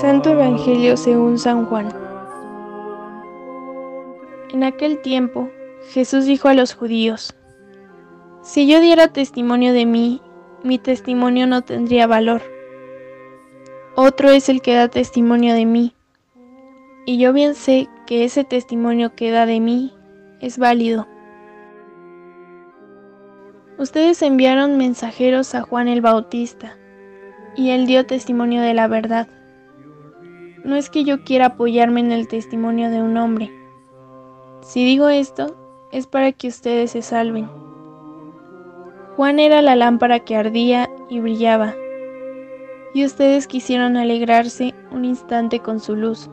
Santo Evangelio según San Juan. En aquel tiempo, Jesús dijo a los judíos, Si yo diera testimonio de mí, mi testimonio no tendría valor. Otro es el que da testimonio de mí, y yo bien sé que ese testimonio que da de mí es válido. Ustedes enviaron mensajeros a Juan el Bautista, y él dio testimonio de la verdad. No es que yo quiera apoyarme en el testimonio de un hombre. Si digo esto, es para que ustedes se salven. Juan era la lámpara que ardía y brillaba, y ustedes quisieron alegrarse un instante con su luz.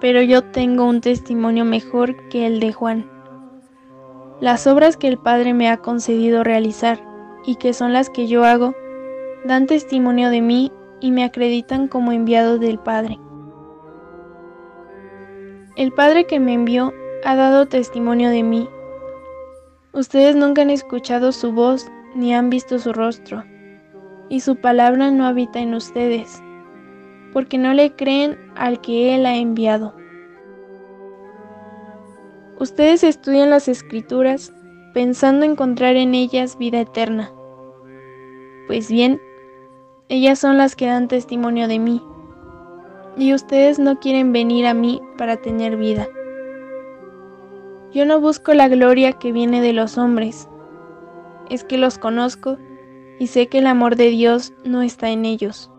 Pero yo tengo un testimonio mejor que el de Juan las obras que el Padre me ha concedido realizar y que son las que yo hago, dan testimonio de mí y me acreditan como enviado del Padre. El Padre que me envió ha dado testimonio de mí. Ustedes nunca han escuchado su voz ni han visto su rostro, y su palabra no habita en ustedes, porque no le creen al que Él ha enviado. Ustedes estudian las escrituras pensando encontrar en ellas vida eterna. Pues bien, ellas son las que dan testimonio de mí, y ustedes no quieren venir a mí para tener vida. Yo no busco la gloria que viene de los hombres, es que los conozco y sé que el amor de Dios no está en ellos.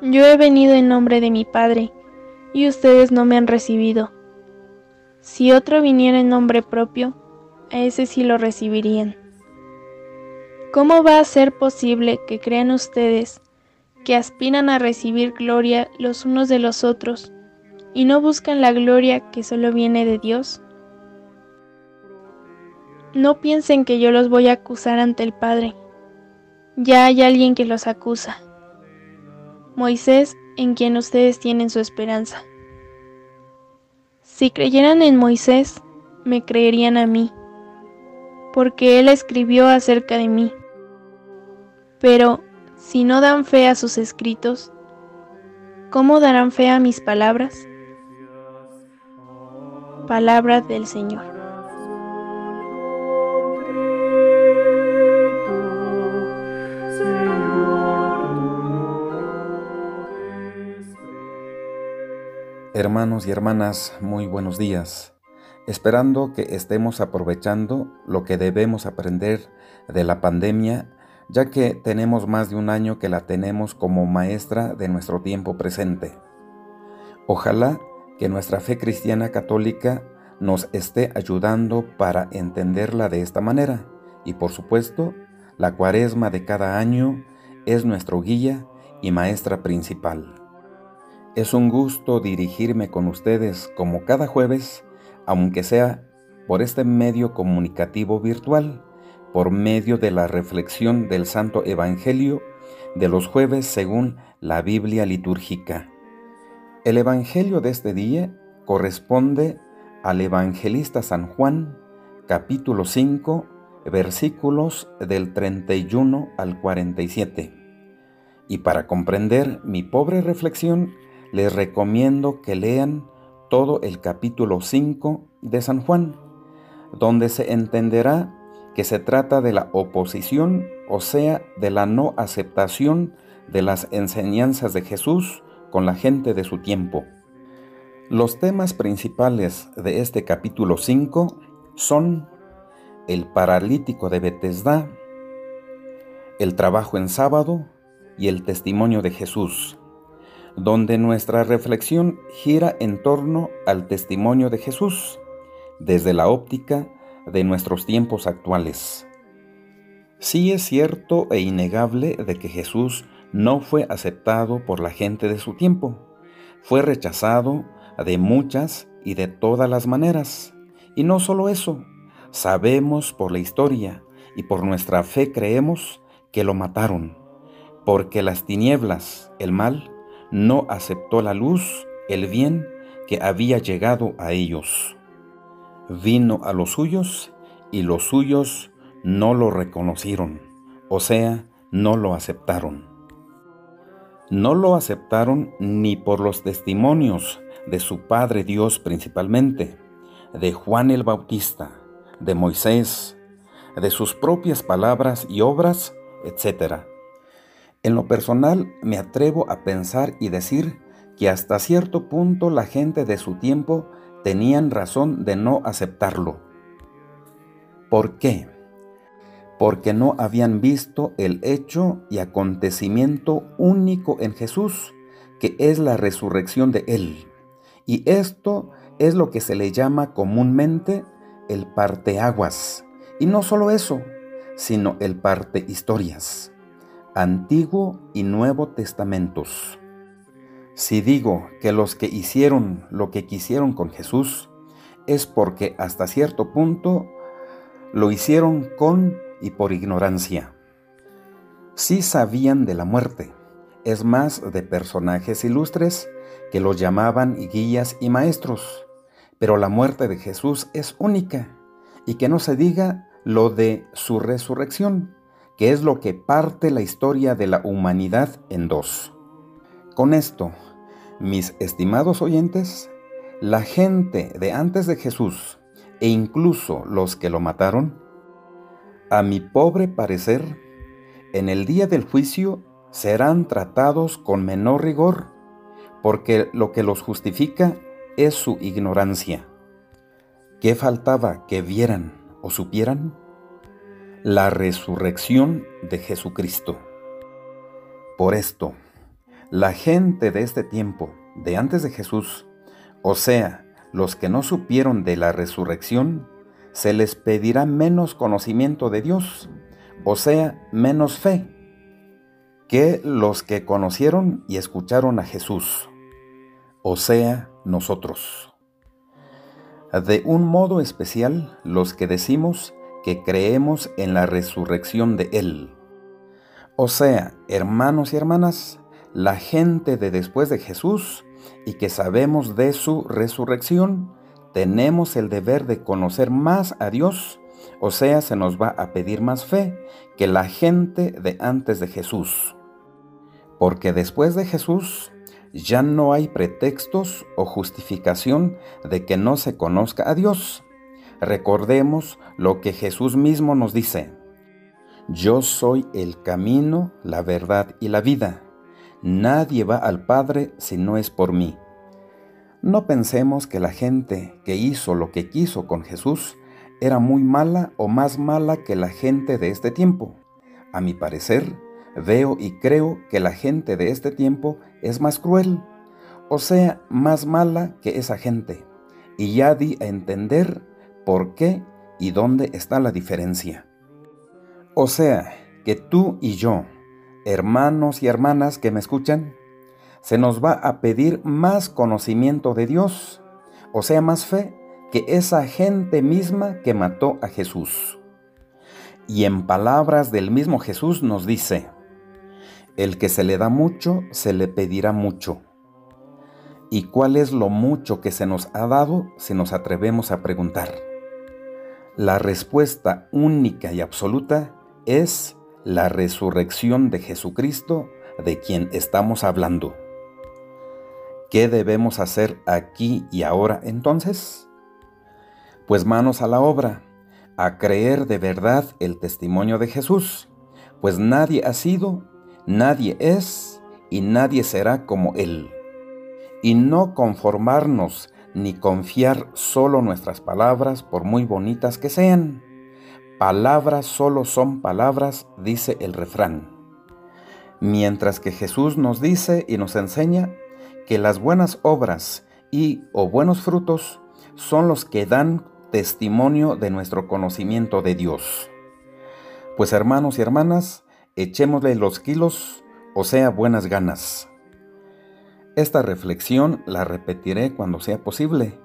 Yo he venido en nombre de mi Padre, y ustedes no me han recibido. Si otro viniera en nombre propio, a ese sí lo recibirían. ¿Cómo va a ser posible que crean ustedes que aspiran a recibir gloria los unos de los otros y no buscan la gloria que solo viene de Dios? No piensen que yo los voy a acusar ante el Padre. Ya hay alguien que los acusa. Moisés, en quien ustedes tienen su esperanza. Si creyeran en Moisés, me creerían a mí, porque él escribió acerca de mí. Pero si no dan fe a sus escritos, ¿cómo darán fe a mis palabras? Palabra del Señor. Hermanos y hermanas, muy buenos días. Esperando que estemos aprovechando lo que debemos aprender de la pandemia, ya que tenemos más de un año que la tenemos como maestra de nuestro tiempo presente. Ojalá que nuestra fe cristiana católica nos esté ayudando para entenderla de esta manera. Y por supuesto, la cuaresma de cada año es nuestro guía y maestra principal. Es un gusto dirigirme con ustedes como cada jueves, aunque sea por este medio comunicativo virtual, por medio de la reflexión del Santo Evangelio de los jueves según la Biblia litúrgica. El Evangelio de este día corresponde al Evangelista San Juan, capítulo 5, versículos del 31 al 47. Y para comprender mi pobre reflexión, les recomiendo que lean todo el capítulo 5 de San Juan, donde se entenderá que se trata de la oposición, o sea, de la no aceptación de las enseñanzas de Jesús con la gente de su tiempo. Los temas principales de este capítulo 5 son el paralítico de Betesda, el trabajo en sábado y el testimonio de Jesús donde nuestra reflexión gira en torno al testimonio de Jesús desde la óptica de nuestros tiempos actuales. Sí es cierto e innegable de que Jesús no fue aceptado por la gente de su tiempo, fue rechazado de muchas y de todas las maneras. Y no solo eso, sabemos por la historia y por nuestra fe creemos que lo mataron, porque las tinieblas, el mal, no aceptó la luz, el bien que había llegado a ellos. Vino a los suyos y los suyos no lo reconocieron, o sea, no lo aceptaron. No lo aceptaron ni por los testimonios de su Padre Dios principalmente, de Juan el Bautista, de Moisés, de sus propias palabras y obras, etc. En lo personal me atrevo a pensar y decir que hasta cierto punto la gente de su tiempo tenían razón de no aceptarlo. ¿Por qué? Porque no habían visto el hecho y acontecimiento único en Jesús, que es la resurrección de Él. Y esto es lo que se le llama comúnmente el parteaguas. Y no solo eso, sino el parte historias. Antiguo y Nuevo Testamentos. Si digo que los que hicieron lo que quisieron con Jesús, es porque hasta cierto punto lo hicieron con y por ignorancia. Sí sabían de la muerte, es más de personajes ilustres que los llamaban guías y maestros, pero la muerte de Jesús es única, y que no se diga lo de su resurrección, que es lo que parte la historia de la humanidad en dos. Con esto, mis estimados oyentes, la gente de antes de Jesús e incluso los que lo mataron, a mi pobre parecer, en el día del juicio serán tratados con menor rigor, porque lo que los justifica es su ignorancia. ¿Qué faltaba que vieran o supieran? La resurrección de Jesucristo. Por esto, la gente de este tiempo, de antes de Jesús, o sea, los que no supieron de la resurrección, se les pedirá menos conocimiento de Dios, o sea, menos fe, que los que conocieron y escucharon a Jesús, o sea, nosotros. De un modo especial, los que decimos que creemos en la resurrección de Él. O sea, hermanos y hermanas, la gente de después de Jesús y que sabemos de su resurrección, tenemos el deber de conocer más a Dios, o sea, se nos va a pedir más fe que la gente de antes de Jesús. Porque después de Jesús ya no hay pretextos o justificación de que no se conozca a Dios. Recordemos lo que Jesús mismo nos dice. Yo soy el camino, la verdad y la vida. Nadie va al Padre si no es por mí. No pensemos que la gente que hizo lo que quiso con Jesús era muy mala o más mala que la gente de este tiempo. A mi parecer, veo y creo que la gente de este tiempo es más cruel, o sea, más mala que esa gente. Y ya di a entender por qué y dónde está la diferencia. O sea, que tú y yo, hermanos y hermanas que me escuchan, se nos va a pedir más conocimiento de Dios, o sea, más fe que esa gente misma que mató a Jesús. Y en palabras del mismo Jesús nos dice, el que se le da mucho, se le pedirá mucho. ¿Y cuál es lo mucho que se nos ha dado si nos atrevemos a preguntar? La respuesta única y absoluta es la resurrección de Jesucristo de quien estamos hablando. ¿Qué debemos hacer aquí y ahora entonces? Pues manos a la obra, a creer de verdad el testimonio de Jesús, pues nadie ha sido, nadie es y nadie será como Él. Y no conformarnos ni confiar solo nuestras palabras por muy bonitas que sean Palabras solo son palabras, dice el refrán. Mientras que Jesús nos dice y nos enseña que las buenas obras y o buenos frutos son los que dan testimonio de nuestro conocimiento de Dios. Pues hermanos y hermanas, echémosle los kilos, o sea, buenas ganas. Esta reflexión la repetiré cuando sea posible,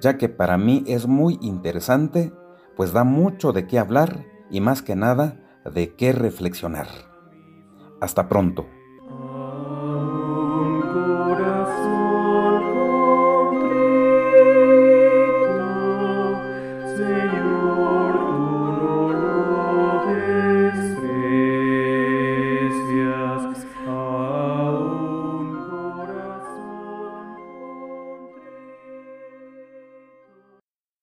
ya que para mí es muy interesante pues da mucho de qué hablar y más que nada de qué reflexionar. Hasta pronto.